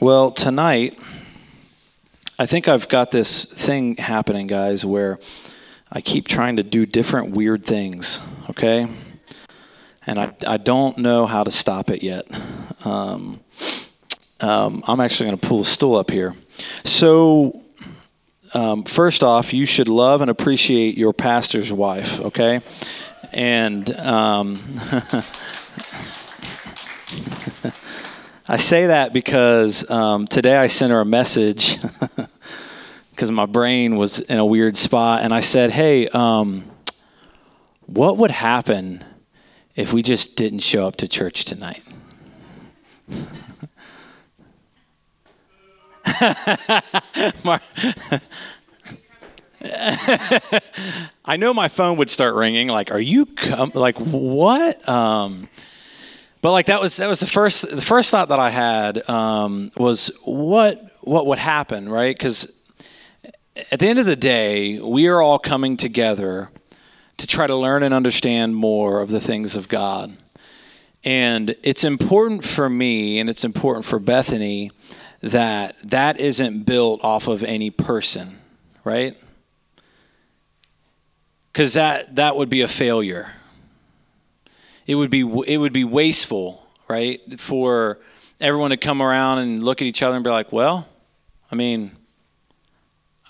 Well, tonight, I think I've got this thing happening, guys, where I keep trying to do different weird things, okay? And I, I don't know how to stop it yet. Um, um, I'm actually going to pull a stool up here. So, um, first off, you should love and appreciate your pastor's wife, okay? And um, I say that because um, today I sent her a message because my brain was in a weird spot, and I said, "Hey, um, what would happen if we just didn't show up to church tonight?" I know my phone would start ringing. Like, are you com- like what? Um, but like that was that was the first the first thought that I had um, was what what would happen, right? Because at the end of the day, we are all coming together to try to learn and understand more of the things of God. And it's important for me and it's important for Bethany that that isn't built off of any person, right? Cuz that that would be a failure it would be it would be wasteful, right, for everyone to come around and look at each other and be like, "Well, I mean,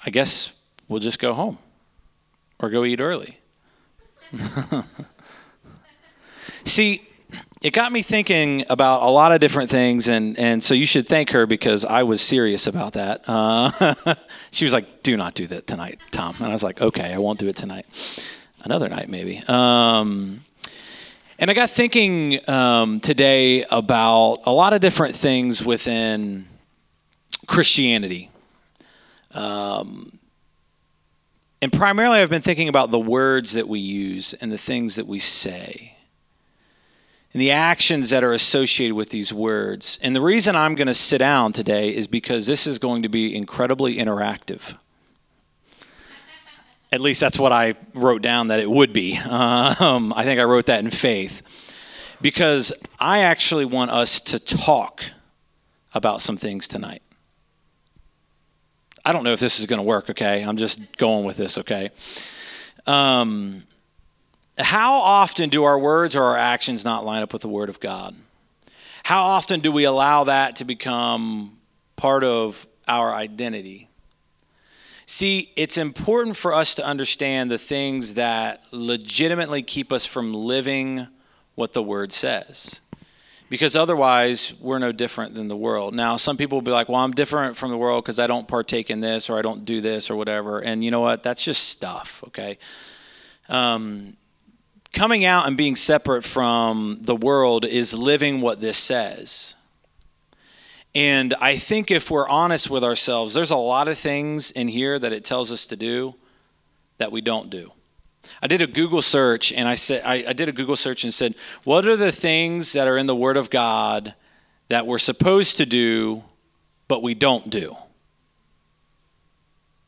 I guess we'll just go home or go eat early." See, it got me thinking about a lot of different things, and, and so you should thank her because I was serious about that. Uh, she was like, "Do not do that tonight, Tom," and I was like, "Okay, I won't do it tonight. Another night, maybe." Um, and I got thinking um, today about a lot of different things within Christianity. Um, and primarily, I've been thinking about the words that we use and the things that we say and the actions that are associated with these words. And the reason I'm going to sit down today is because this is going to be incredibly interactive. At least that's what I wrote down that it would be. Um, I think I wrote that in faith. Because I actually want us to talk about some things tonight. I don't know if this is going to work, okay? I'm just going with this, okay? Um, how often do our words or our actions not line up with the Word of God? How often do we allow that to become part of our identity? See, it's important for us to understand the things that legitimately keep us from living what the Word says. Because otherwise, we're no different than the world. Now, some people will be like, well, I'm different from the world because I don't partake in this or I don't do this or whatever. And you know what? That's just stuff, okay? Um, coming out and being separate from the world is living what this says. And I think if we're honest with ourselves, there's a lot of things in here that it tells us to do that we don't do. I did a Google search and I said I, I, did a Google search and said, what are the things that are in the Word of God that we're supposed to do, but we don't do?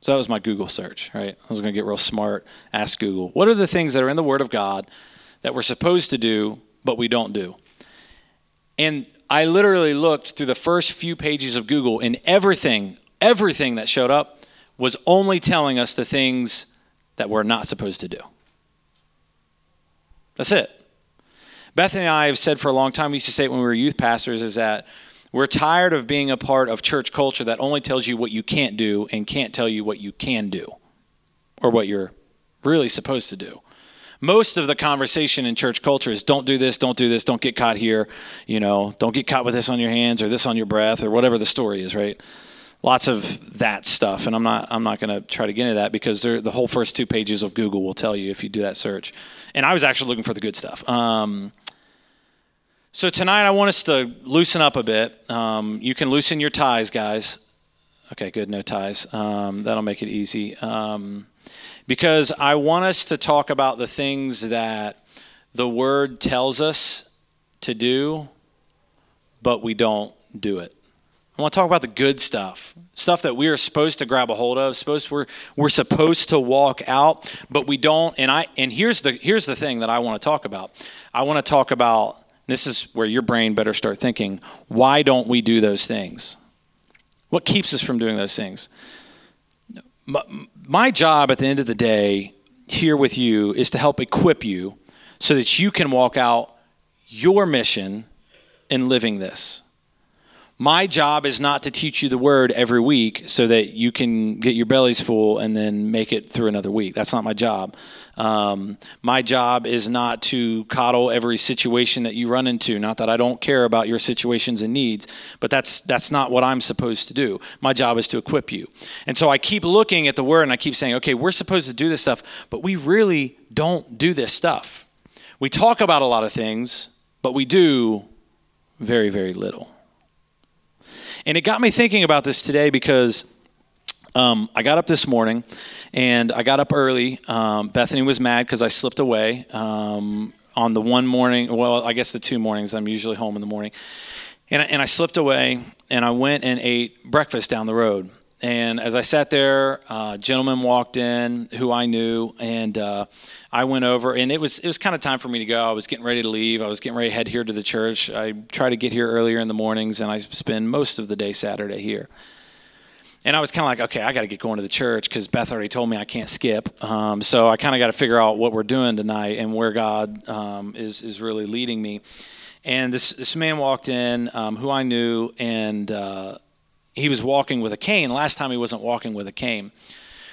So that was my Google search, right? I was going to get real smart, ask Google, what are the things that are in the Word of God that we're supposed to do, but we don't do? And I literally looked through the first few pages of Google, and everything, everything that showed up was only telling us the things that we're not supposed to do. That's it. Bethany and I have said for a long time, we used to say it when we were youth pastors, is that we're tired of being a part of church culture that only tells you what you can't do and can't tell you what you can do or what you're really supposed to do most of the conversation in church culture is don't do this, don't do this, don't get caught here, you know, don't get caught with this on your hands or this on your breath or whatever the story is, right? Lots of that stuff, and I'm not I'm not going to try to get into that because the whole first two pages of Google will tell you if you do that search. And I was actually looking for the good stuff. Um, so tonight I want us to loosen up a bit. Um, you can loosen your ties, guys. Okay, good, no ties. Um, that'll make it easy. Um, because I want us to talk about the things that the Word tells us to do, but we don't do it. I want to talk about the good stuff, stuff that we are supposed to grab a hold of, supposed we're we're supposed to walk out, but we don't. And I and here's the here's the thing that I want to talk about. I want to talk about this is where your brain better start thinking. Why don't we do those things? What keeps us from doing those things? My, my job at the end of the day here with you is to help equip you so that you can walk out your mission in living this. My job is not to teach you the word every week so that you can get your bellies full and then make it through another week. That's not my job. Um, my job is not to coddle every situation that you run into. Not that I don't care about your situations and needs, but that's that's not what I'm supposed to do. My job is to equip you. And so I keep looking at the word and I keep saying, okay, we're supposed to do this stuff, but we really don't do this stuff. We talk about a lot of things, but we do very, very little. And it got me thinking about this today because um, I got up this morning and I got up early. Um, Bethany was mad because I slipped away um, on the one morning, well, I guess the two mornings. I'm usually home in the morning. And, and I slipped away and I went and ate breakfast down the road. And as I sat there, a gentleman walked in who I knew, and uh, I went over, and it was it was kind of time for me to go. I was getting ready to leave. I was getting ready to head here to the church. I try to get here earlier in the mornings, and I spend most of the day Saturday here. And I was kind of like, okay, I got to get going to the church because Beth already told me I can't skip. Um, so I kind of got to figure out what we're doing tonight and where God um, is is really leading me. And this this man walked in um, who I knew, and uh, he was walking with a cane. Last time he wasn't walking with a cane.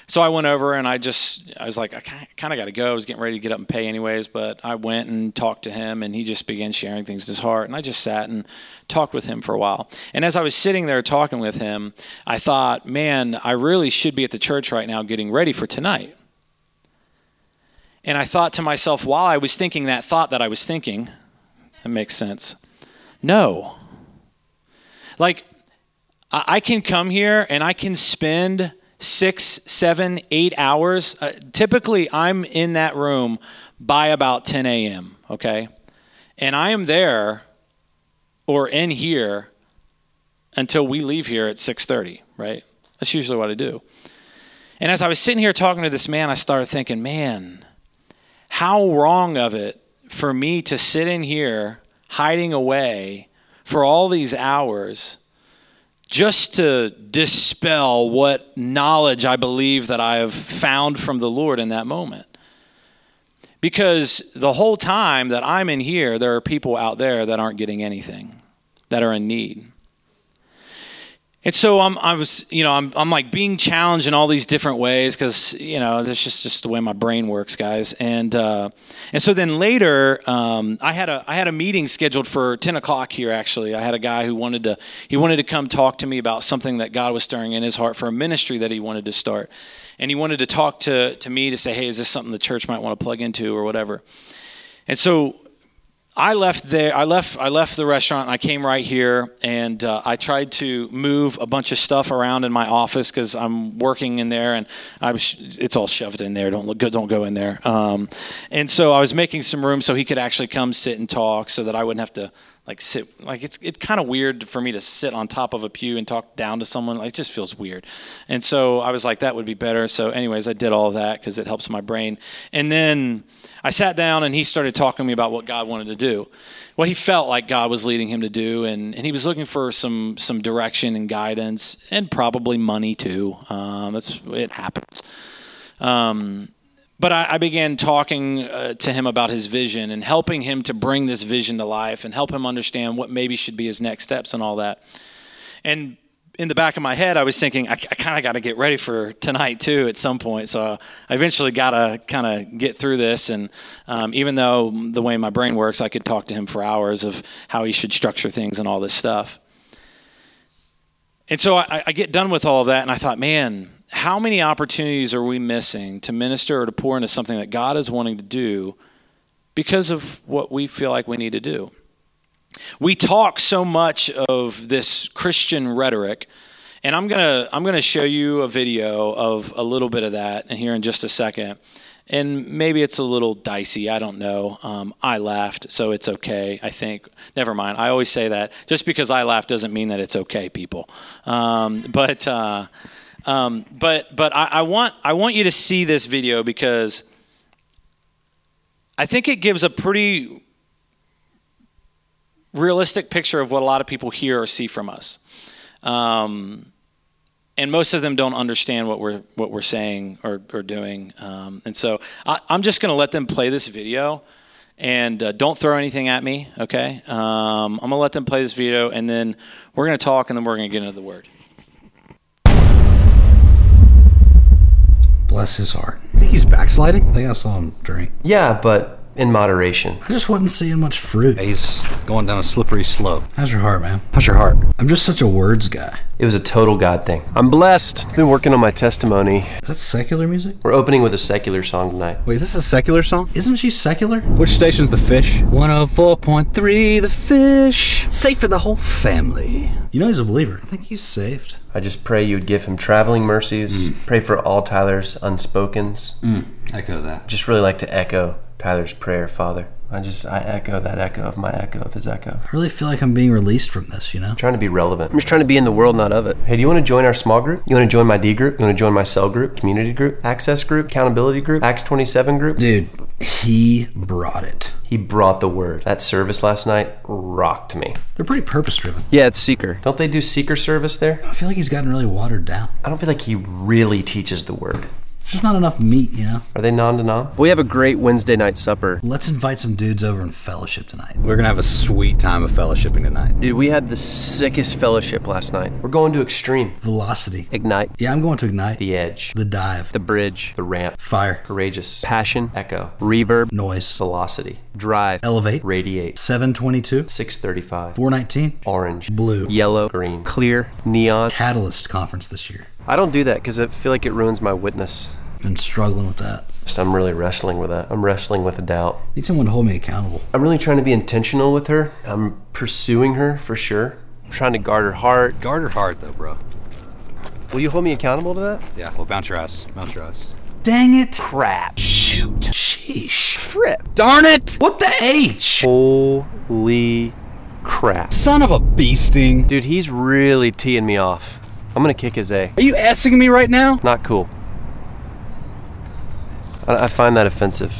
So I went over and I just, I was like, I kind of got to go. I was getting ready to get up and pay anyways, but I went and talked to him and he just began sharing things in his heart. And I just sat and talked with him for a while. And as I was sitting there talking with him, I thought, man, I really should be at the church right now getting ready for tonight. And I thought to myself, while I was thinking that thought that I was thinking, that makes sense. No. Like, I can come here and I can spend six, seven, eight hours. Uh, typically, I'm in that room by about 10 a.m., okay? And I am there or in here until we leave here at 6.30, right? That's usually what I do. And as I was sitting here talking to this man, I started thinking, man, how wrong of it for me to sit in here hiding away for all these hours – just to dispel what knowledge I believe that I have found from the Lord in that moment. Because the whole time that I'm in here, there are people out there that aren't getting anything, that are in need. And so I'm, I was, you know, I'm, I'm like being challenged in all these different ways because, you know, that's just, just the way my brain works, guys. And, uh, and so then later, um, I had a, I had a meeting scheduled for 10 o'clock here, actually. I had a guy who wanted to, he wanted to come talk to me about something that God was stirring in his heart for a ministry that he wanted to start. And he wanted to talk to, to me to say, hey, is this something the church might want to plug into or whatever? And so I left there. I left. I left the restaurant. And I came right here, and uh, I tried to move a bunch of stuff around in my office because I'm working in there, and I was. It's all shoved in there. Don't look. Don't go in there. Um, and so I was making some room so he could actually come sit and talk, so that I wouldn't have to like sit. Like it's it's kind of weird for me to sit on top of a pew and talk down to someone. Like, it just feels weird. And so I was like, that would be better. So, anyways, I did all of that because it helps my brain. And then I sat down and he started talking to me about what God wanted to do, what he felt like God was leading him to do, and, and he was looking for some some direction and guidance and probably money too. Um, that's it happens. Um, but I, I, began talking uh, to him about his vision and helping him to bring this vision to life and help him understand what maybe should be his next steps and all that. And in the back of my head, I was thinking, I, I kind of got to get ready for tonight too at some point. So I eventually got to kind of get through this. And um, even though the way my brain works, I could talk to him for hours of how he should structure things and all this stuff. And so I, I get done with all of that, and I thought, man, how many opportunities are we missing to minister or to pour into something that God is wanting to do because of what we feel like we need to do? We talk so much of this Christian rhetoric, and I'm gonna I'm gonna show you a video of a little bit of that here in just a second. And maybe it's a little dicey. I don't know. Um, I laughed, so it's okay. I think. Never mind. I always say that. Just because I laugh doesn't mean that it's okay, people. Um, but uh, um, but but I, I want I want you to see this video because I think it gives a pretty realistic picture of what a lot of people hear or see from us. Um, and most of them don't understand what we're what we're saying or, or doing. Um, and so I, I'm just going to let them play this video, and uh, don't throw anything at me. Okay, um, I'm going to let them play this video, and then we're going to talk, and then we're going to get into the word. Bless his heart. I think he's backsliding. I think I saw him drink. Yeah, but in moderation. I just wasn't seeing much fruit. He's going down a slippery slope. How's your heart, man? How's your heart? I'm just such a words guy. It was a total God thing. I'm blessed. I've been working on my testimony. Is that secular music? We're opening with a secular song tonight. Wait, is this a secular song? Isn't she secular? Which station's the fish? 104.3 The Fish. Safe for the whole family. You know he's a believer. I think he's saved. I just pray you would give him traveling mercies. Mm. Pray for all Tyler's unspokens. Mm. Echo that. Just really like to echo Tyler's prayer, Father. I just I echo that echo of my echo of his echo. I really feel like I'm being released from this, you know? trying to be relevant. I'm just trying to be in the world, not of it. Hey, do you want to join our small group? You want to join my D group? You want to join my cell group, community group, access group, accountability group, Acts 27 group? Dude, he brought it. He brought the word. That service last night rocked me. They're pretty purpose driven. Yeah, it's Seeker. Don't they do Seeker service there? I feel like he's gotten really watered down. I don't feel like he really teaches the word. There's just not enough meat, you know? Are they non denom? We have a great Wednesday night supper. Let's invite some dudes over and fellowship tonight. We're gonna have a sweet time of fellowshipping tonight. Dude, we had the sickest fellowship last night. We're going to Extreme, Velocity. Ignite, Yeah, I'm going to Ignite. The Edge, The Dive. The Bridge, The Ramp, Fire. Courageous, Passion, Echo, Reverb, Noise. Velocity, Drive, Elevate. Radiate, 722. 635, 419. Orange, Blue. Yellow, Green, Clear, Neon. Catalyst conference this year. I don't do that because I feel like it ruins my witness. Been struggling with that. Just, I'm really wrestling with that. I'm wrestling with a doubt. Need someone to hold me accountable. I'm really trying to be intentional with her. I'm pursuing her for sure. I'm trying to guard her heart. Guard her heart, though, bro. Will you hold me accountable to that? Yeah, well, bounce your ass. Bounce your ass. Dang it. Crap. Shoot. Sheesh. Frick. Darn it! What the H? Holy crap. Son of a beasting. Dude, he's really teeing me off. I'm gonna kick his A. Are you asking me right now? Not cool. I, I find that offensive.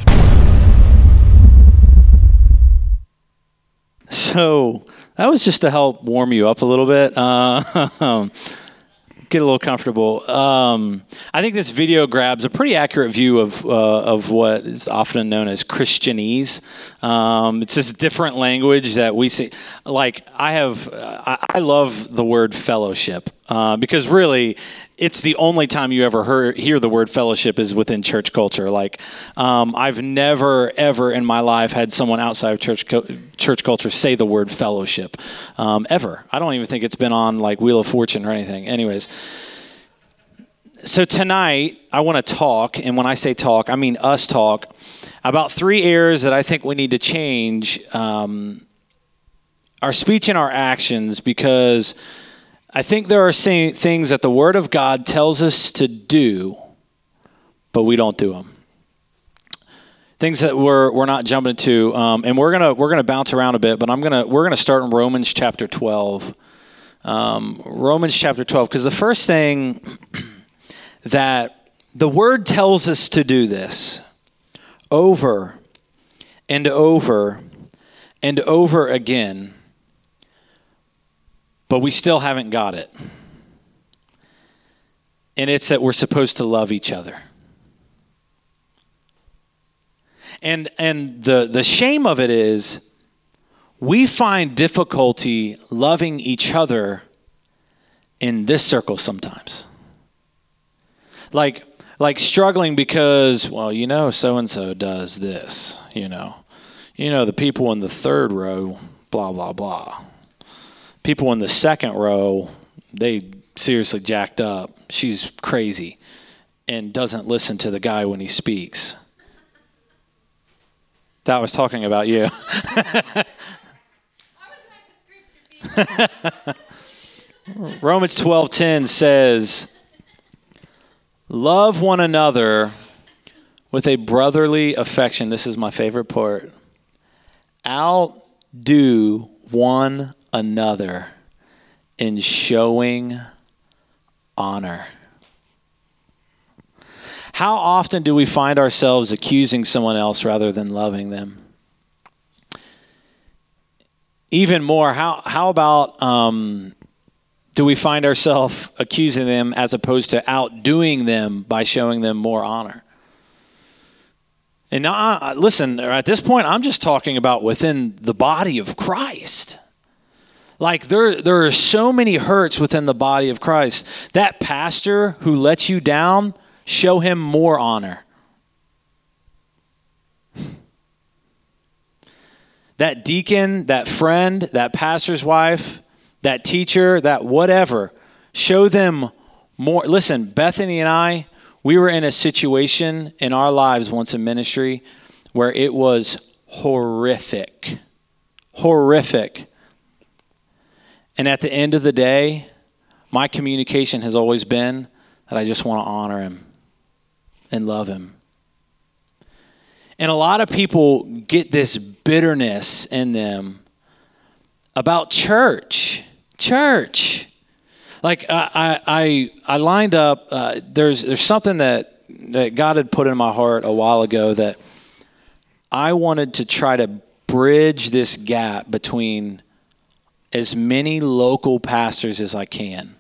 So that was just to help warm you up a little bit. Uh, get a little comfortable. Um, I think this video grabs a pretty accurate view of uh, of what is often known as Christianese. Um, it's this different language that we see. Like I have, I, I love the word fellowship uh, because really. It's the only time you ever hear, hear the word fellowship is within church culture. Like, um, I've never, ever in my life had someone outside of church co- church culture say the word fellowship, um, ever. I don't even think it's been on like Wheel of Fortune or anything. Anyways, so tonight I want to talk, and when I say talk, I mean us talk about three areas that I think we need to change um, our speech and our actions because I think there are things that the Word of God tells us to do, but we don't do them. Things that we're we're not jumping to, um, and we're gonna we're gonna bounce around a bit, but I'm gonna we're gonna start in Romans chapter 12. Um, Romans chapter 12, because the first thing that the Word tells us to do this over and over and over again but we still haven't got it. And it's that we're supposed to love each other. And and the the shame of it is we find difficulty loving each other in this circle sometimes. Like like struggling because well, you know so and so does this, you know. You know the people in the third row blah blah blah people in the second row, they seriously jacked up. She's crazy and doesn't listen to the guy when he speaks. That was talking about you. Romans 12:10 says, "Love one another with a brotherly affection." This is my favorite part. Outdo one another in showing honor. How often do we find ourselves accusing someone else rather than loving them? Even more, how, how about um, do we find ourselves accusing them as opposed to outdoing them by showing them more honor? And now, listen, at this point, I'm just talking about within the body of Christ. Like there, there are so many hurts within the body of Christ. That pastor who lets you down, show him more honor. That deacon, that friend, that pastor's wife, that teacher, that whatever, show them more. Listen, Bethany and I, we were in a situation in our lives once in ministry where it was horrific. Horrific. And at the end of the day, my communication has always been that I just want to honor him and love him. And a lot of people get this bitterness in them about church. Church. Like I, I, I lined up. Uh, there's there's something that that God had put in my heart a while ago that I wanted to try to bridge this gap between as many local pastors as I can.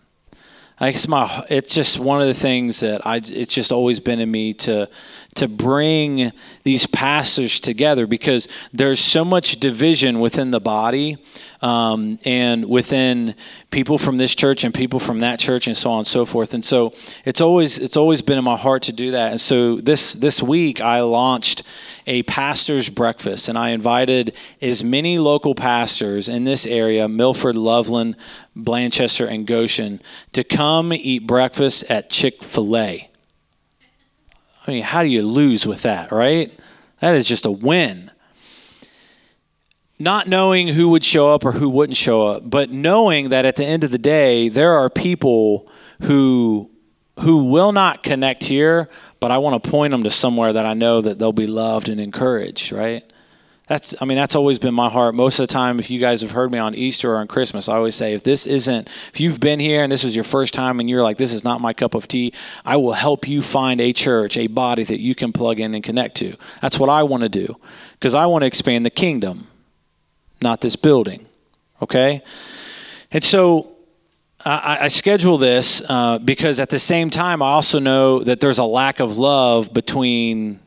I guess my it's just one of the things that I it's just always been in me to to bring these pastors together because there's so much division within the body um, and within people from this church and people from that church and so on and so forth. And so it's always it's always been in my heart to do that. And so this this week I launched a pastor's breakfast and I invited as many local pastors in this area Milford Loveland Blanchester and Goshen to come eat breakfast at Chick-fil-A I mean, how do you lose with that, right? That is just a win. Not knowing who would show up or who wouldn't show up, but knowing that at the end of the day, there are people who who will not connect here, but I want to point them to somewhere that I know that they'll be loved and encouraged, right? That's I mean that's always been my heart. Most of the time if you guys have heard me on Easter or on Christmas, I always say if this isn't if you've been here and this is your first time and you're like this is not my cup of tea, I will help you find a church, a body that you can plug in and connect to. That's what I want to do because I want to expand the kingdom, not this building. Okay? And so I, I schedule this uh, because at the same time, I also know that there's a lack of love between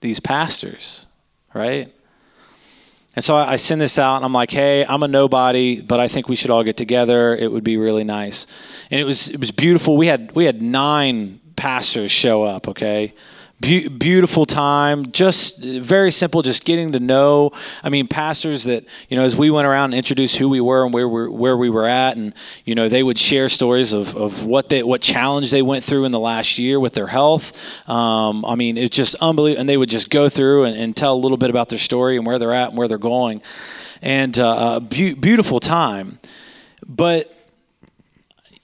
these pastors, right? And so I send this out, and I'm like, "Hey, I'm a nobody, but I think we should all get together. It would be really nice." And it was it was beautiful. We had we had nine pastors show up. Okay, Be- beautiful time. Just very simple. Just getting to know. I mean, pastors that you know, as we went around and introduced who we were and where we where we were at, and you know, they would share stories of, of what they what challenge they went through in the last year with their health. Um, I mean, it's just unbelievable. And they would just go through and, and, tell a little bit about their story and where they're at and where they're going, and uh, a be- beautiful time. But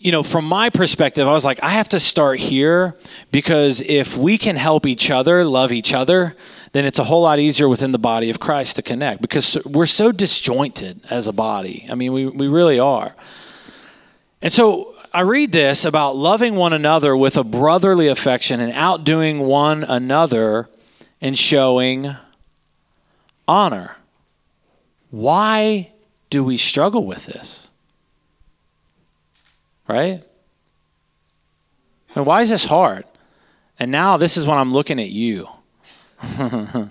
you know, from my perspective, I was like, I have to start here because if we can help each other love each other, then it's a whole lot easier within the body of Christ to connect because we're so disjointed as a body. I mean, we, we really are. And so I read this about loving one another with a brotherly affection and outdoing one another and showing honor. Why do we struggle with this? Right? And why is this hard? And now this is when I'm looking at you.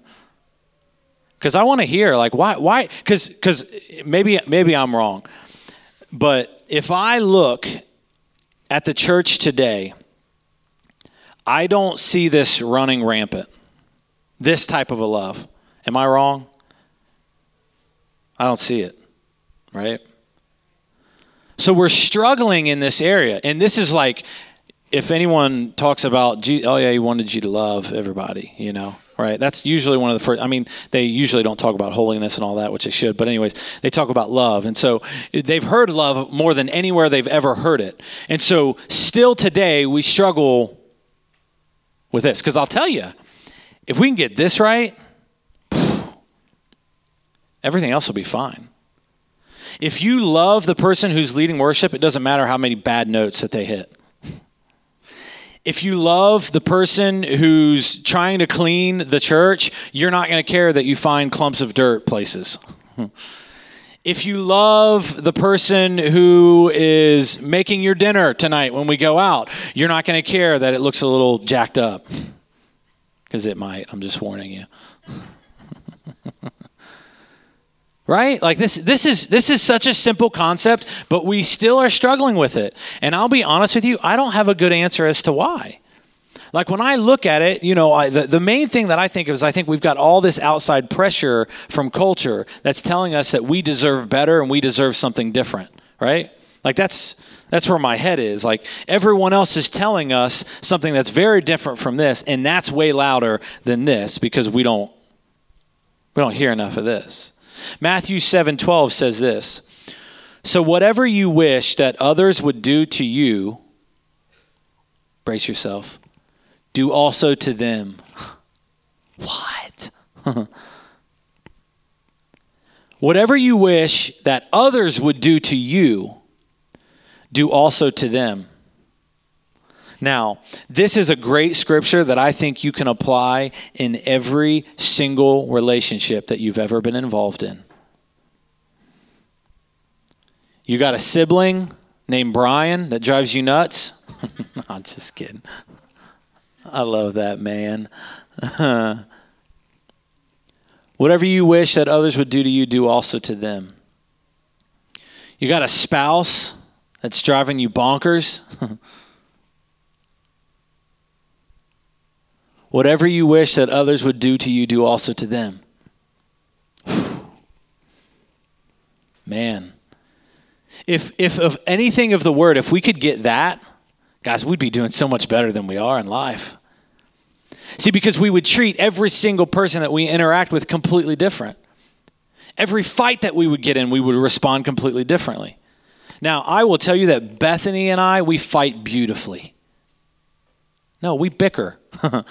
Cuz I want to hear like why why cuz cuz maybe maybe I'm wrong. But if I look at the church today, I don't see this running rampant. This type of a love. Am I wrong? I don't see it. Right? So we're struggling in this area. And this is like, if anyone talks about, oh, yeah, he wanted you to love everybody, you know, right? That's usually one of the first, I mean, they usually don't talk about holiness and all that, which they should. But, anyways, they talk about love. And so they've heard love more than anywhere they've ever heard it. And so still today, we struggle with this. Because I'll tell you, if we can get this right, everything else will be fine. If you love the person who's leading worship, it doesn't matter how many bad notes that they hit. If you love the person who's trying to clean the church, you're not going to care that you find clumps of dirt places. if you love the person who is making your dinner tonight when we go out, you're not going to care that it looks a little jacked up. Because it might. I'm just warning you. Right like this this is this is such a simple concept but we still are struggling with it and i'll be honest with you i don't have a good answer as to why like when I look at it, you know, I, the, the main thing that I think of is I think we've got all this outside pressure from culture that's telling us that we deserve better and we deserve something different, right? Like that's that's where my head is. Like everyone else is telling us something that's very different from this, and that's way louder than this because we don't we don't hear enough of this. Matthew 7:12 says this. So whatever you wish that others would do to you, brace yourself, do also to them. What? Whatever you wish that others would do to you, do also to them. Now, this is a great scripture that I think you can apply in every single relationship that you've ever been involved in. You got a sibling named Brian that drives you nuts? I'm just kidding. I love that man. Whatever you wish that others would do to you, do also to them. You got a spouse that's driving you bonkers? Whatever you wish that others would do to you, do also to them. Man. If, if of anything of the word, if we could get that, guys, we'd be doing so much better than we are in life. See, because we would treat every single person that we interact with completely different. Every fight that we would get in, we would respond completely differently. Now, I will tell you that Bethany and I, we fight beautifully. No, we bicker,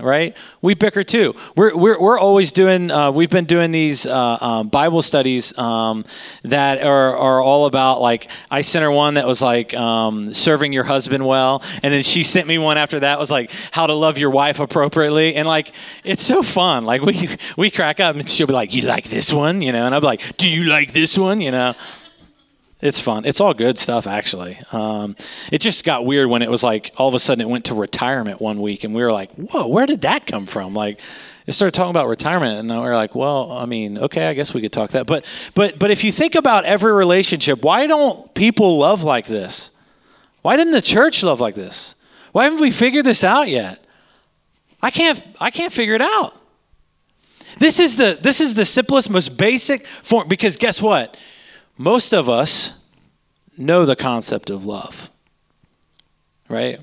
right? We bicker too. We're, we're, we're always doing, uh, we've been doing these uh, um, Bible studies um, that are, are all about, like, I sent her one that was like um, serving your husband well. And then she sent me one after that was like how to love your wife appropriately. And like, it's so fun. Like, we, we crack up and she'll be like, You like this one? You know, and I'll be like, Do you like this one? You know? It's fun. It's all good stuff, actually. Um, it just got weird when it was like all of a sudden it went to retirement one week, and we were like, "Whoa, where did that come from?" Like, it started talking about retirement, and we're like, "Well, I mean, okay, I guess we could talk that." But, but, but if you think about every relationship, why don't people love like this? Why didn't the church love like this? Why haven't we figured this out yet? I can't. I can't figure it out. This is the this is the simplest, most basic form. Because guess what? Most of us know the concept of love, right?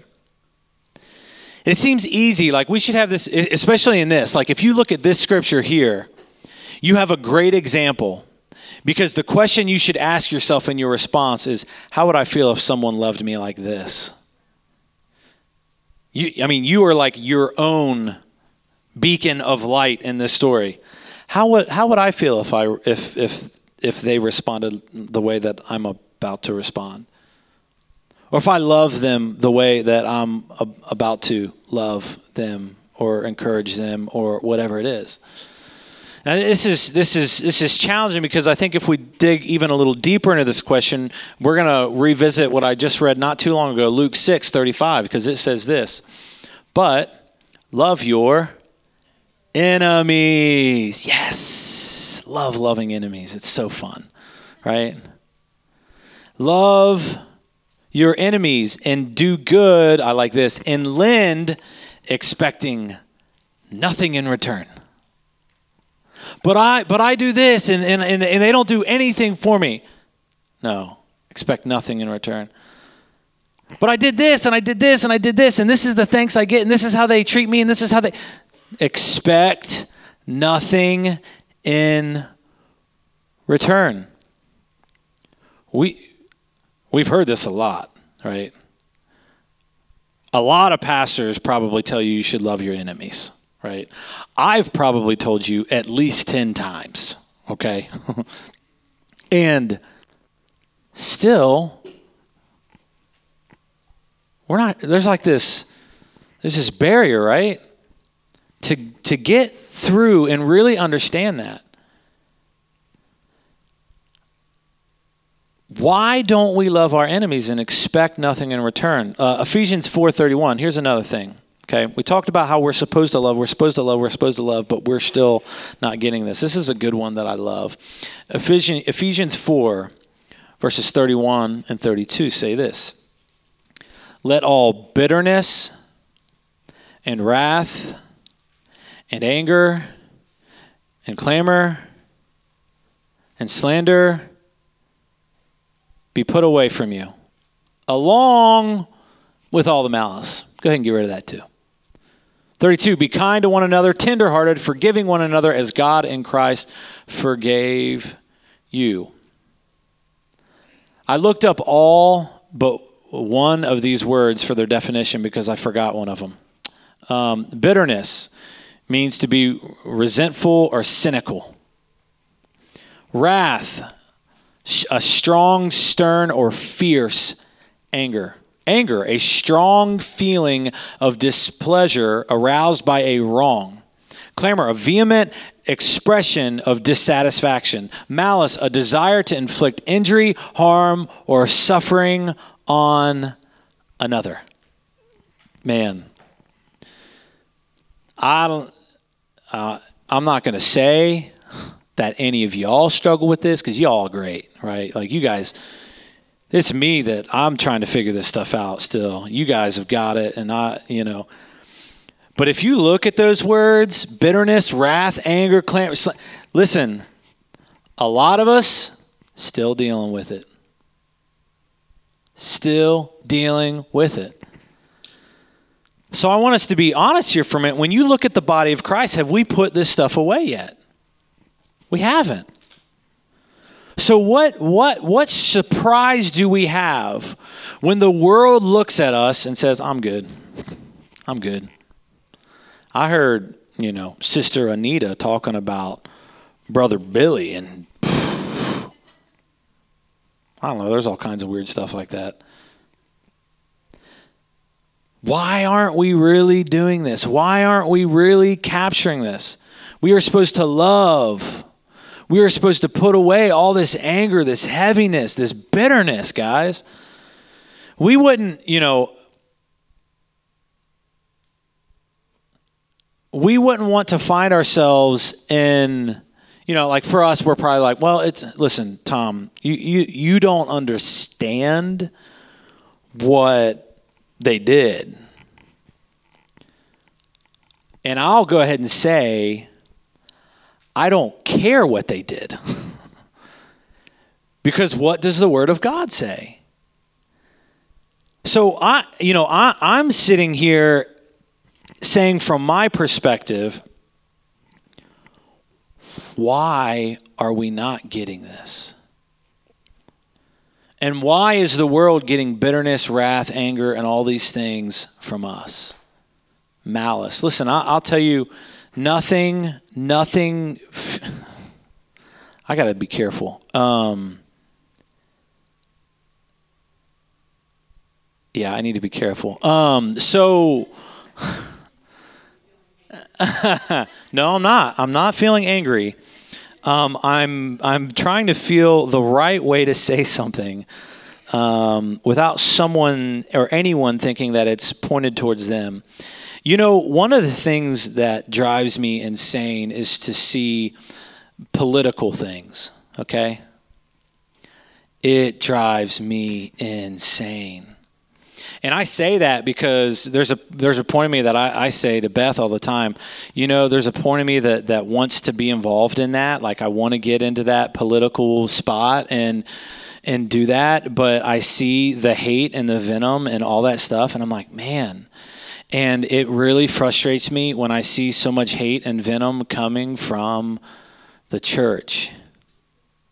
It seems easy, like we should have this, especially in this. Like if you look at this scripture here, you have a great example because the question you should ask yourself in your response is how would I feel if someone loved me like this? You, I mean, you are like your own beacon of light in this story. How would, how would I feel if, I, if, if if they responded the way that I'm about to respond. Or if I love them the way that I'm about to love them or encourage them or whatever it is. Now this is this is this is challenging because I think if we dig even a little deeper into this question, we're going to revisit what I just read not too long ago, Luke 6:35 because it says this. But love your enemies. Yes love loving enemies. It's so fun, right? Love your enemies and do good. I like this. And lend, expecting nothing in return. But I but I do this and, and, and, and they don't do anything for me. No, expect nothing in return. But I did this and I did this and I did this and this is the thanks I get and this is how they treat me and this is how they expect nothing in return. We we've heard this a lot, right? A lot of pastors probably tell you you should love your enemies, right? I've probably told you at least 10 times, okay? and still we're not there's like this there's this barrier, right? To to get through and really understand that. Why don't we love our enemies and expect nothing in return? Uh, Ephesians 4:31. Here's another thing. Okay, we talked about how we're supposed to love, we're supposed to love, we're supposed to love, but we're still not getting this. This is a good one that I love. Ephesians, Ephesians 4, verses 31 and 32 say this Let all bitterness and wrath and anger and clamor and slander be put away from you, along with all the malice. Go ahead and get rid of that too. 32 Be kind to one another, tenderhearted, forgiving one another as God in Christ forgave you. I looked up all but one of these words for their definition because I forgot one of them. Um, bitterness means to be resentful or cynical. Wrath, a strong, stern, or fierce anger. Anger, a strong feeling of displeasure aroused by a wrong. Clamor, a vehement expression of dissatisfaction. Malice, a desire to inflict injury, harm, or suffering on another. Man, I don't, uh, I'm not going to say that any of y'all struggle with this because y'all are great, right? Like you guys, it's me that I'm trying to figure this stuff out still. You guys have got it, and I, you know. But if you look at those words bitterness, wrath, anger, clamor, listen, a lot of us still dealing with it. Still dealing with it. So I want us to be honest here for a minute. When you look at the body of Christ, have we put this stuff away yet? We haven't. So what what what surprise do we have when the world looks at us and says, "I'm good. I'm good." I heard, you know, Sister Anita talking about brother Billy and I don't know, there's all kinds of weird stuff like that. Why aren't we really doing this? Why aren't we really capturing this? We are supposed to love. We are supposed to put away all this anger, this heaviness, this bitterness, guys. We wouldn't, you know, we wouldn't want to find ourselves in you know like for us we're probably like well it's listen tom you you, you don't understand what they did. And i'll go ahead and say i don't care what they did. Because what does the word of god say? So i you know i i'm sitting here saying from my perspective, why are we not getting this? And why is the world getting bitterness, wrath, anger, and all these things from us? Malice. Listen, I'll tell you, nothing, nothing. I got to be careful. Um, yeah, I need to be careful. Um, so. no, I'm not. I'm not feeling angry. Um, I'm I'm trying to feel the right way to say something um, without someone or anyone thinking that it's pointed towards them. You know, one of the things that drives me insane is to see political things. Okay, it drives me insane. And I say that because there's a there's a point of me that I, I say to Beth all the time. You know, there's a point of me that that wants to be involved in that. Like I want to get into that political spot and and do that, but I see the hate and the venom and all that stuff, and I'm like, man. And it really frustrates me when I see so much hate and venom coming from the church.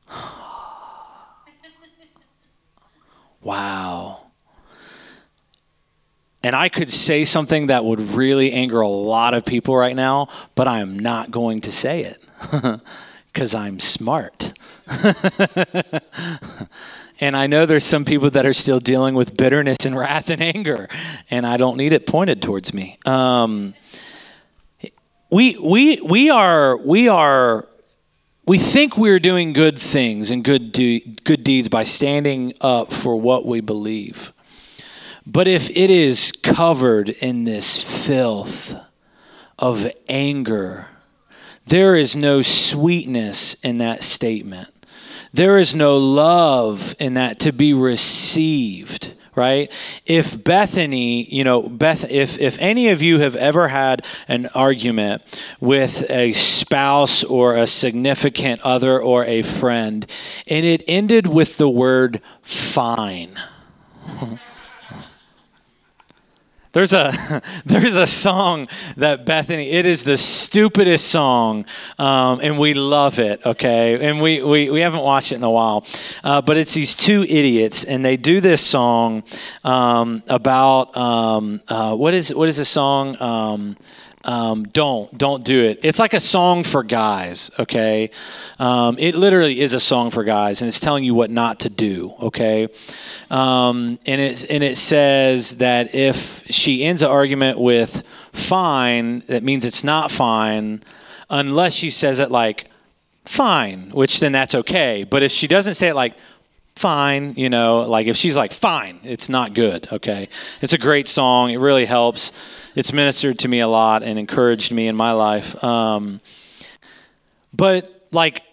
wow. And I could say something that would really anger a lot of people right now, but I am not going to say it because I'm smart. and I know there's some people that are still dealing with bitterness and wrath and anger, and I don't need it pointed towards me. Um, we, we, we are, we are we think we're doing good things and good good deeds by standing up for what we believe. But if it is covered in this filth of anger, there is no sweetness in that statement. There is no love in that to be received right if bethany you know beth if if any of you have ever had an argument with a spouse or a significant other or a friend and it ended with the word fine There's a there's a song that Bethany. It is the stupidest song, um, and we love it. Okay, and we, we, we haven't watched it in a while, uh, but it's these two idiots, and they do this song um, about um, uh, what is what is the song? Um, don't don't do it. It's like a song for guys okay? Um, it literally is a song for guys and it's telling you what not to do okay? Um, and it and it says that if she ends an argument with fine that means it's not fine unless she says it like fine which then that's okay. But if she doesn't say it like fine, you know, like if she's like, fine, it's not good, okay? It's a great song. It really helps. It's ministered to me a lot and encouraged me in my life. Um, but like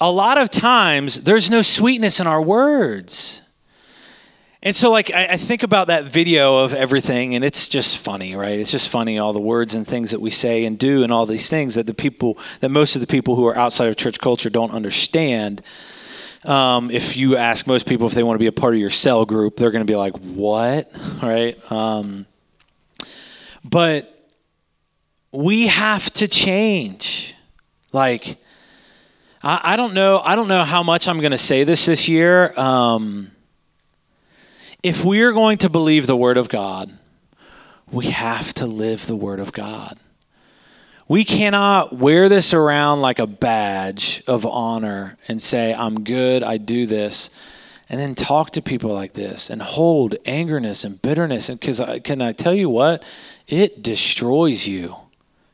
a lot of times, there's no sweetness in our words. And so, like, I, I, think about that video of everything, and it's just funny, right? It's just funny, all the words and things that we say and do, and all these things that the people, that most of the people who are outside of church culture don't understand. Um, if you ask most people if they want to be a part of your cell group, they're going to be like, "What?" Right? Um, but we have to change. Like, I, I, don't know. I don't know how much I'm going to say this this year. Um, if we are going to believe the Word of God, we have to live the Word of God. We cannot wear this around like a badge of honor and say, I'm good, I do this, and then talk to people like this and hold angerness and bitterness. And because can I tell you what? It destroys you.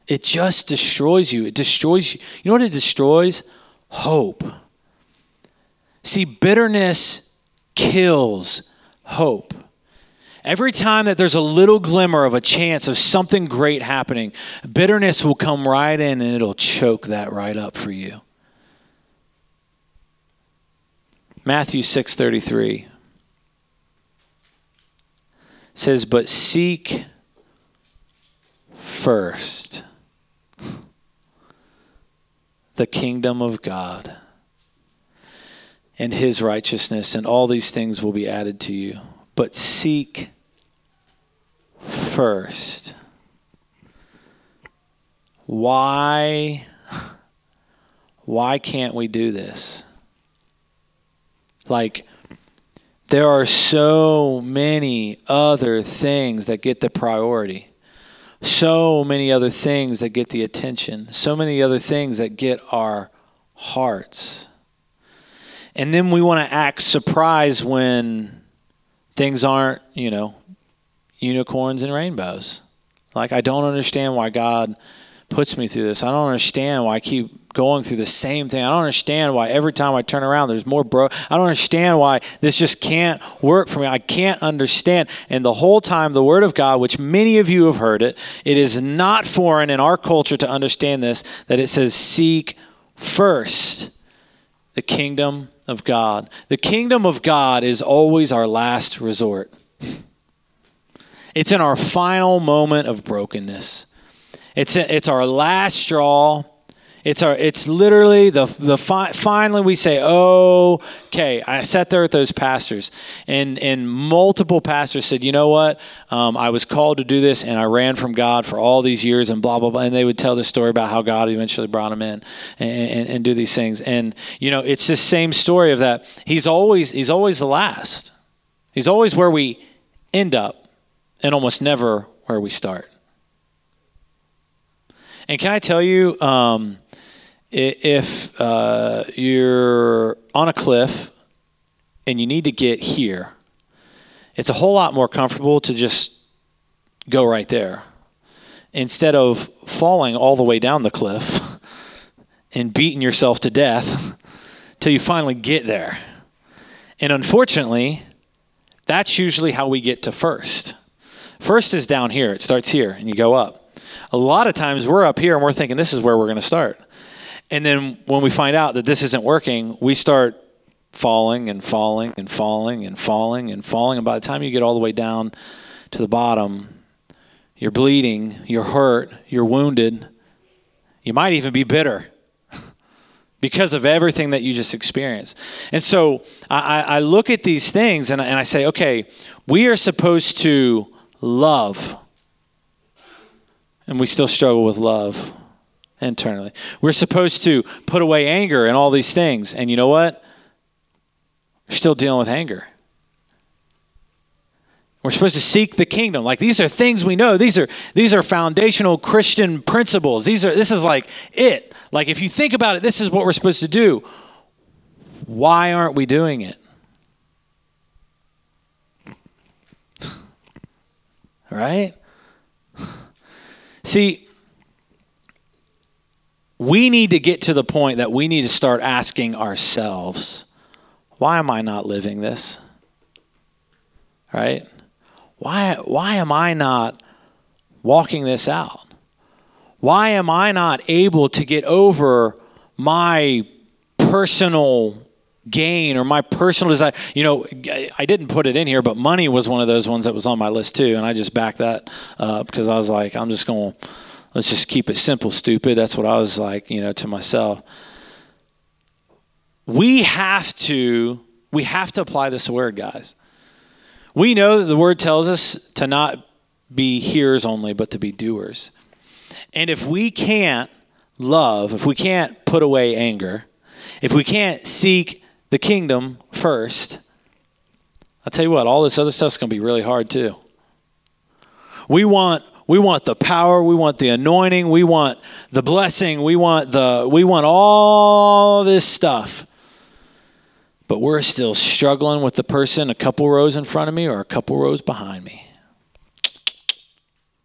It just destroys you. It destroys you. You know what it destroys? Hope. See, bitterness kills hope. Every time that there's a little glimmer of a chance of something great happening, bitterness will come right in and it'll choke that right up for you. Matthew 6:33 says, "But seek first the kingdom of God and his righteousness, and all these things will be added to you. But seek first. Why why can't we do this? Like there are so many other things that get the priority. So many other things that get the attention. So many other things that get our hearts. And then we want to act surprised when things aren't, you know, unicorns and rainbows. Like, I don't understand why God puts me through this. I don't understand why I keep going through the same thing. I don't understand why every time I turn around there's more bro. I don't understand why this just can't work for me. I can't understand. And the whole time the word of God, which many of you have heard it, it is not foreign in our culture to understand this that it says seek first the kingdom of God. The kingdom of God is always our last resort. It's in our final moment of brokenness. It's, it's our last straw. It's our. It's literally the the fi- finally we say, oh, okay. I sat there with those pastors, and and multiple pastors said, you know what? Um, I was called to do this, and I ran from God for all these years, and blah blah blah. And they would tell the story about how God eventually brought him in, and, and, and do these things. And you know, it's the same story of that. He's always he's always the last. He's always where we end up and almost never where we start. And can I tell you, um, if uh, you're on a cliff and you need to get here, it's a whole lot more comfortable to just go right there instead of falling all the way down the cliff and beating yourself to death till you finally get there. And unfortunately, that's usually how we get to first. First is down here, it starts here, and you go up. A lot of times we're up here and we're thinking this is where we're going to start. And then when we find out that this isn't working, we start falling and falling and falling and falling and falling. And by the time you get all the way down to the bottom, you're bleeding, you're hurt, you're wounded. You might even be bitter because of everything that you just experienced. And so I, I look at these things and, and I say, okay, we are supposed to love. And we still struggle with love internally. We're supposed to put away anger and all these things. And you know what? We're still dealing with anger. We're supposed to seek the kingdom. Like these are things we know. These are these are foundational Christian principles. These are this is like it. Like if you think about it, this is what we're supposed to do. Why aren't we doing it? Right? See, we need to get to the point that we need to start asking ourselves, why am I not living this? Right? Why, why am I not walking this out? Why am I not able to get over my personal gain or my personal desire? You know, I didn't put it in here, but money was one of those ones that was on my list too. And I just backed that up because I was like, I'm just going to, let's just keep it simple, stupid. That's what I was like, you know, to myself. We have to, we have to apply this word, guys. We know that the word tells us to not be hearers only, but to be doers. And if we can't love, if we can't put away anger, if we can't seek the kingdom first, I'll tell you what, all this other stuff's going to be really hard too. We want we want the power, we want the anointing, we want the blessing, we want the we want all this stuff but we're still struggling with the person a couple rows in front of me or a couple rows behind me.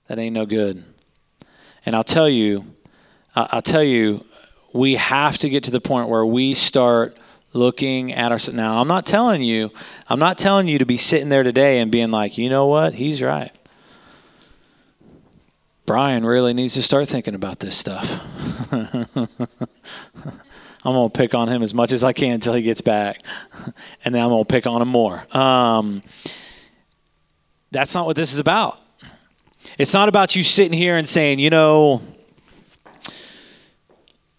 That ain't no good. And I'll tell you, I'll tell you, we have to get to the point where we start looking at ourselves. Now, I'm not telling you, I'm not telling you to be sitting there today and being like, you know what, he's right. Brian really needs to start thinking about this stuff. I'm going to pick on him as much as I can until he gets back. and then I'm going to pick on him more. Um, that's not what this is about. It's not about you sitting here and saying, you know,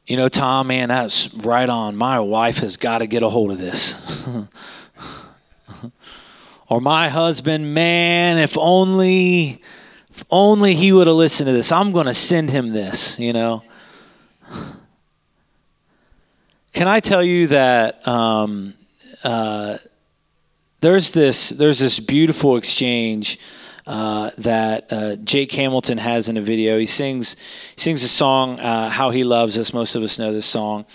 you know, Tom, man, that's right on. My wife has got to get a hold of this. or my husband, man, if only if only he would have listened to this. I'm going to send him this, you know. Can I tell you that um, uh, there's this there's this beautiful exchange uh, that uh, Jake Hamilton has in a video. He sings sings a song uh, "How He Loves Us." Most of us know this song,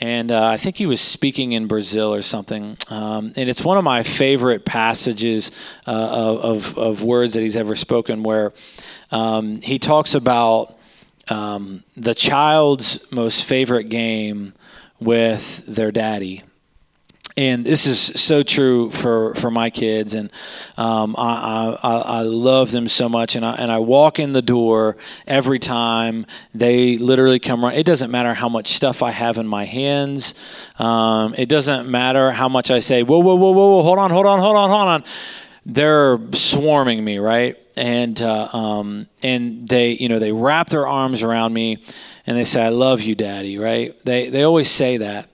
and uh, I think he was speaking in Brazil or something. Um, and it's one of my favorite passages uh, of, of, words that he's ever spoken, where um, he talks about um, the child's most favorite game with their daddy. And this is so true for, for my kids, and um, I, I, I love them so much. And I, and I walk in the door every time they literally come around. It doesn't matter how much stuff I have in my hands. Um, it doesn't matter how much I say, whoa, whoa, whoa, whoa, whoa, hold on, hold on, hold on, hold on. They're swarming me, right? And uh, um, and they, you know, they wrap their arms around me and they say, I love you, daddy, right? They, they always say that.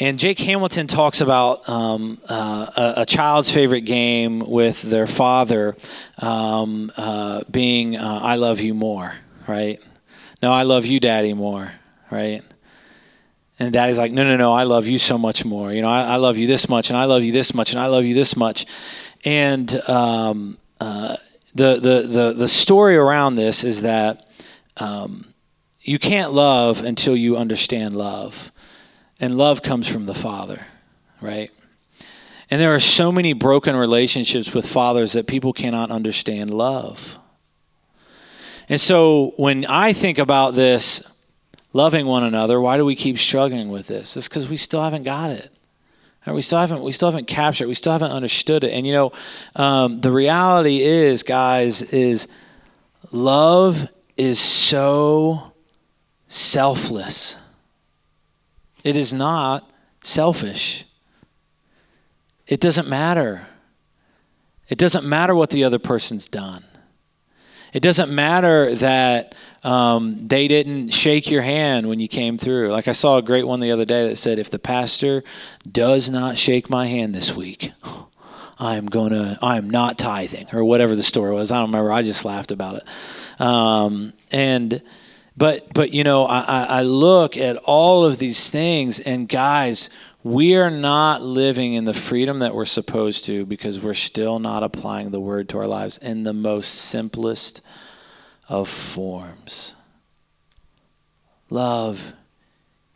And Jake Hamilton talks about um, uh, a, child's favorite game with their father um, uh, being uh, "I love you more," right? No, I love you, daddy, more, right? And daddy's like, no, no, no, I love you so much more. You know, I, I love you this much, and I love you this much, and I love you this much. And um, uh, the, the the the story around this is that um, you can't love until you understand love. And love comes from the Father, right? And there are so many broken relationships with fathers that people cannot understand love. And so when I think about this, loving one another. Why do we keep struggling with this? It's because we still haven't got it. We still haven't we still haven't captured it. We still haven't understood it. And you know, um, the reality is, guys, is love is so selfless. It is not selfish. It doesn't matter. It doesn't matter what the other person's done. It doesn't matter that um, they didn't shake your hand when you came through. Like I saw a great one the other day that said, if the pastor does not shake my hand this week, I'm gonna, I'm not tithing, or whatever the story was. I don't remember. I just laughed about it. Um, and, but, but you know, I, I look at all of these things, and guys, we are not living in the freedom that we're supposed to because we're still not applying the word to our lives in the most simplest of forms. Love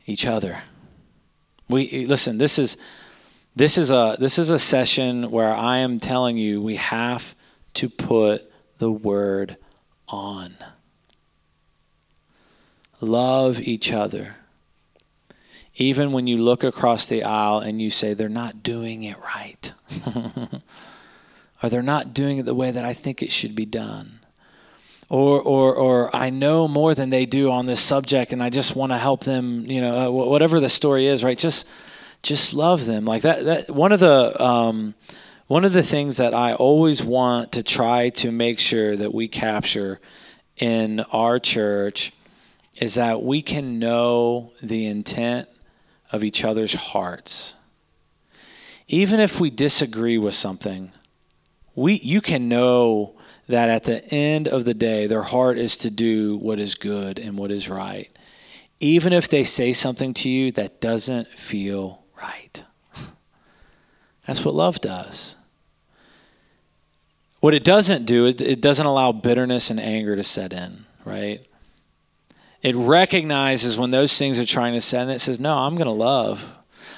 each other. We listen, this is this is a this is a session where I am telling you we have to put the word on. Love each other even when you look across the aisle and you say, they're not doing it right, or they're not doing it the way that I think it should be done. Or, or, or I know more than they do on this subject, and I just want to help them. You know, uh, whatever the story is, right? Just, just love them like that. That one of the um, one of the things that I always want to try to make sure that we capture in our church is that we can know the intent of each other's hearts. Even if we disagree with something, we you can know that at the end of the day their heart is to do what is good and what is right. Even if they say something to you that doesn't feel right. That's what love does. What it doesn't do, it, it doesn't allow bitterness and anger to set in, right? It recognizes when those things are trying to in. It says, No, I'm going to love.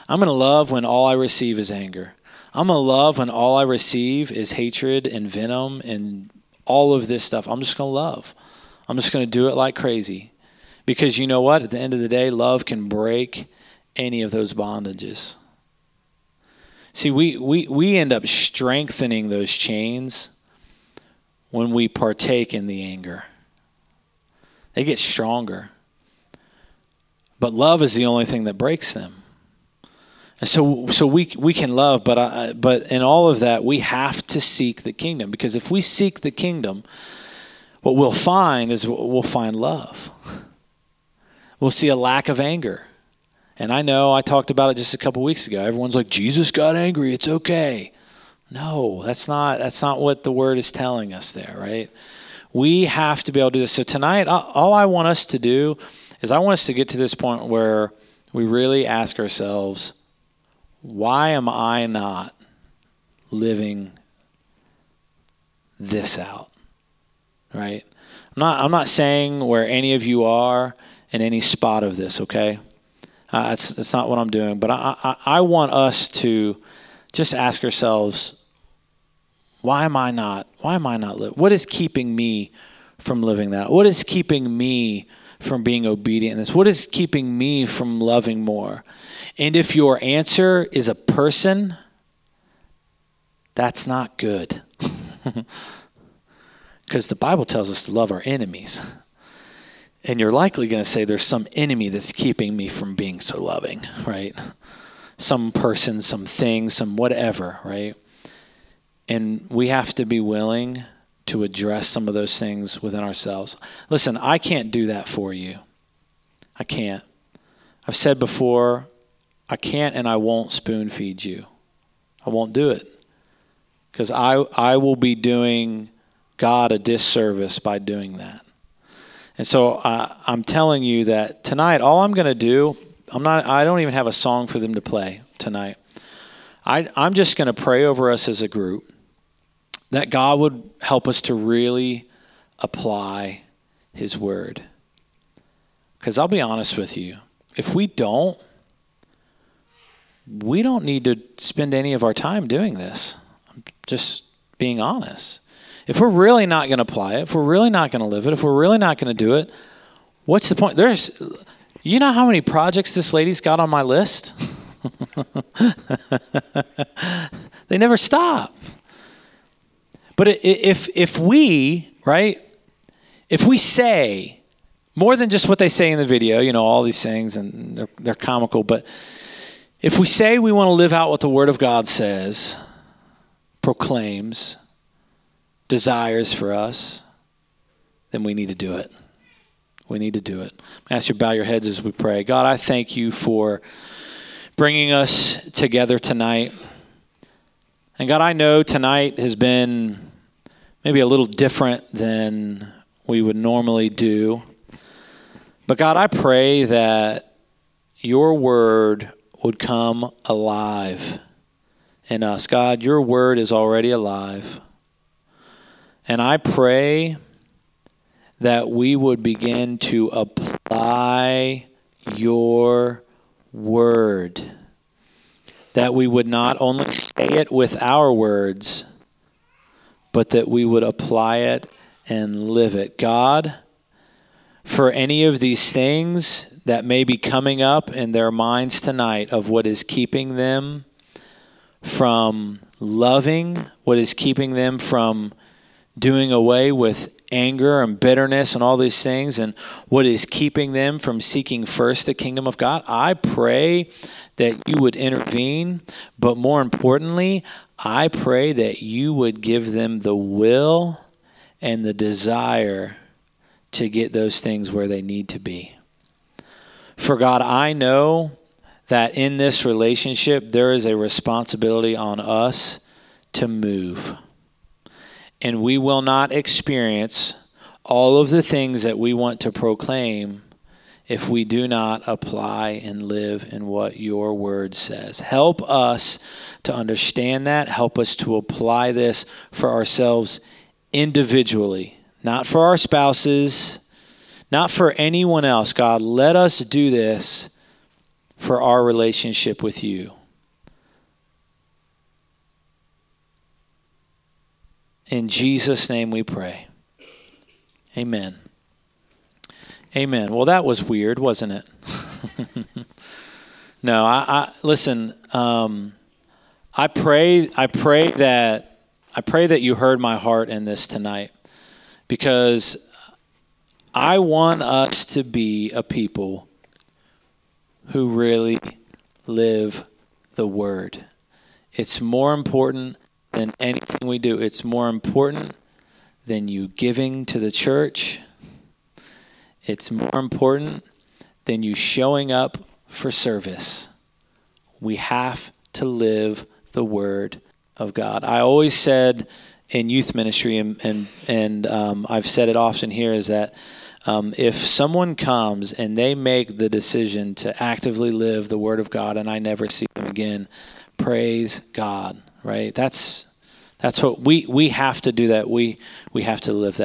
I'm going to love when all I receive is anger. I'm going to love when all I receive is hatred and venom and all of this stuff. I'm just going to love. I'm just going to do it like crazy. Because you know what? At the end of the day, love can break any of those bondages. See, we, we, we end up strengthening those chains when we partake in the anger. They get stronger. But love is the only thing that breaks them. And so, so we we can love, but I, but in all of that, we have to seek the kingdom because if we seek the kingdom, what we'll find is we'll find love. We'll see a lack of anger, and I know I talked about it just a couple weeks ago. Everyone's like, Jesus got angry; it's okay. No, that's not that's not what the word is telling us there, right? We have to be able to do this. So tonight, all I want us to do is I want us to get to this point where we really ask ourselves, why am I not living this out? Right? I'm not I'm not saying where any of you are in any spot of this, okay? Uh, that's, that's not what I'm doing. But I, I, I want us to just ask ourselves, why am I not? Why am I not living? What is keeping me from living that? What is keeping me from being obedient in this? What is keeping me from loving more? And if your answer is a person, that's not good. Because the Bible tells us to love our enemies. And you're likely going to say there's some enemy that's keeping me from being so loving, right? Some person, some thing, some whatever, right? And we have to be willing to address some of those things within ourselves. Listen, I can't do that for you. I can't. I've said before, I can't and I won't spoon feed you. I won't do it. Because I, I will be doing God a disservice by doing that. And so I'm telling you that tonight, all I'm going to do, I'm not, I don't even have a song for them to play tonight. I, I'm just going to pray over us as a group that God would help us to really apply His Word. Because I'll be honest with you, if we don't, we don't need to spend any of our time doing this. I'm just being honest. If we're really not going to apply it, if we're really not going to live it, if we're really not going to do it, what's the point? There's You know how many projects this lady's got on my list? they never stop. But if if we, right? If we say more than just what they say in the video, you know, all these things and they're, they're comical, but if we say we want to live out what the word of God says, proclaims, desires for us, then we need to do it. We need to do it. I ask you to bow your heads as we pray. God, I thank you for bringing us together tonight. And God, I know tonight has been maybe a little different than we would normally do. But God, I pray that your word would come alive in us. God, your word is already alive. And I pray that we would begin to apply your word. That we would not only say it with our words, but that we would apply it and live it. God, for any of these things that may be coming up in their minds tonight of what is keeping them from loving, what is keeping them from doing away with anger and bitterness and all these things, and what is keeping them from seeking first the kingdom of God. I pray that you would intervene, but more importantly, I pray that you would give them the will and the desire to get those things where they need to be. For God, I know that in this relationship, there is a responsibility on us to move. And we will not experience all of the things that we want to proclaim if we do not apply and live in what your word says. Help us to understand that. Help us to apply this for ourselves individually, not for our spouses, not for anyone else. God, let us do this for our relationship with you. In Jesus' name we pray. Amen. Amen. Well, that was weird, wasn't it? no, I, I listen. Um, I pray. I pray that I pray that you heard my heart in this tonight, because I want us to be a people who really live the word. It's more important than anything we do. It's more important than you giving to the church. It's more important than you showing up for service. We have to live the word of God. I always said in youth ministry, and and, and um, I've said it often here, is that um, if someone comes and they make the decision to actively live the word of God, and I never see them again, praise God. Right? That's that's what we we have to do. That we we have to live that.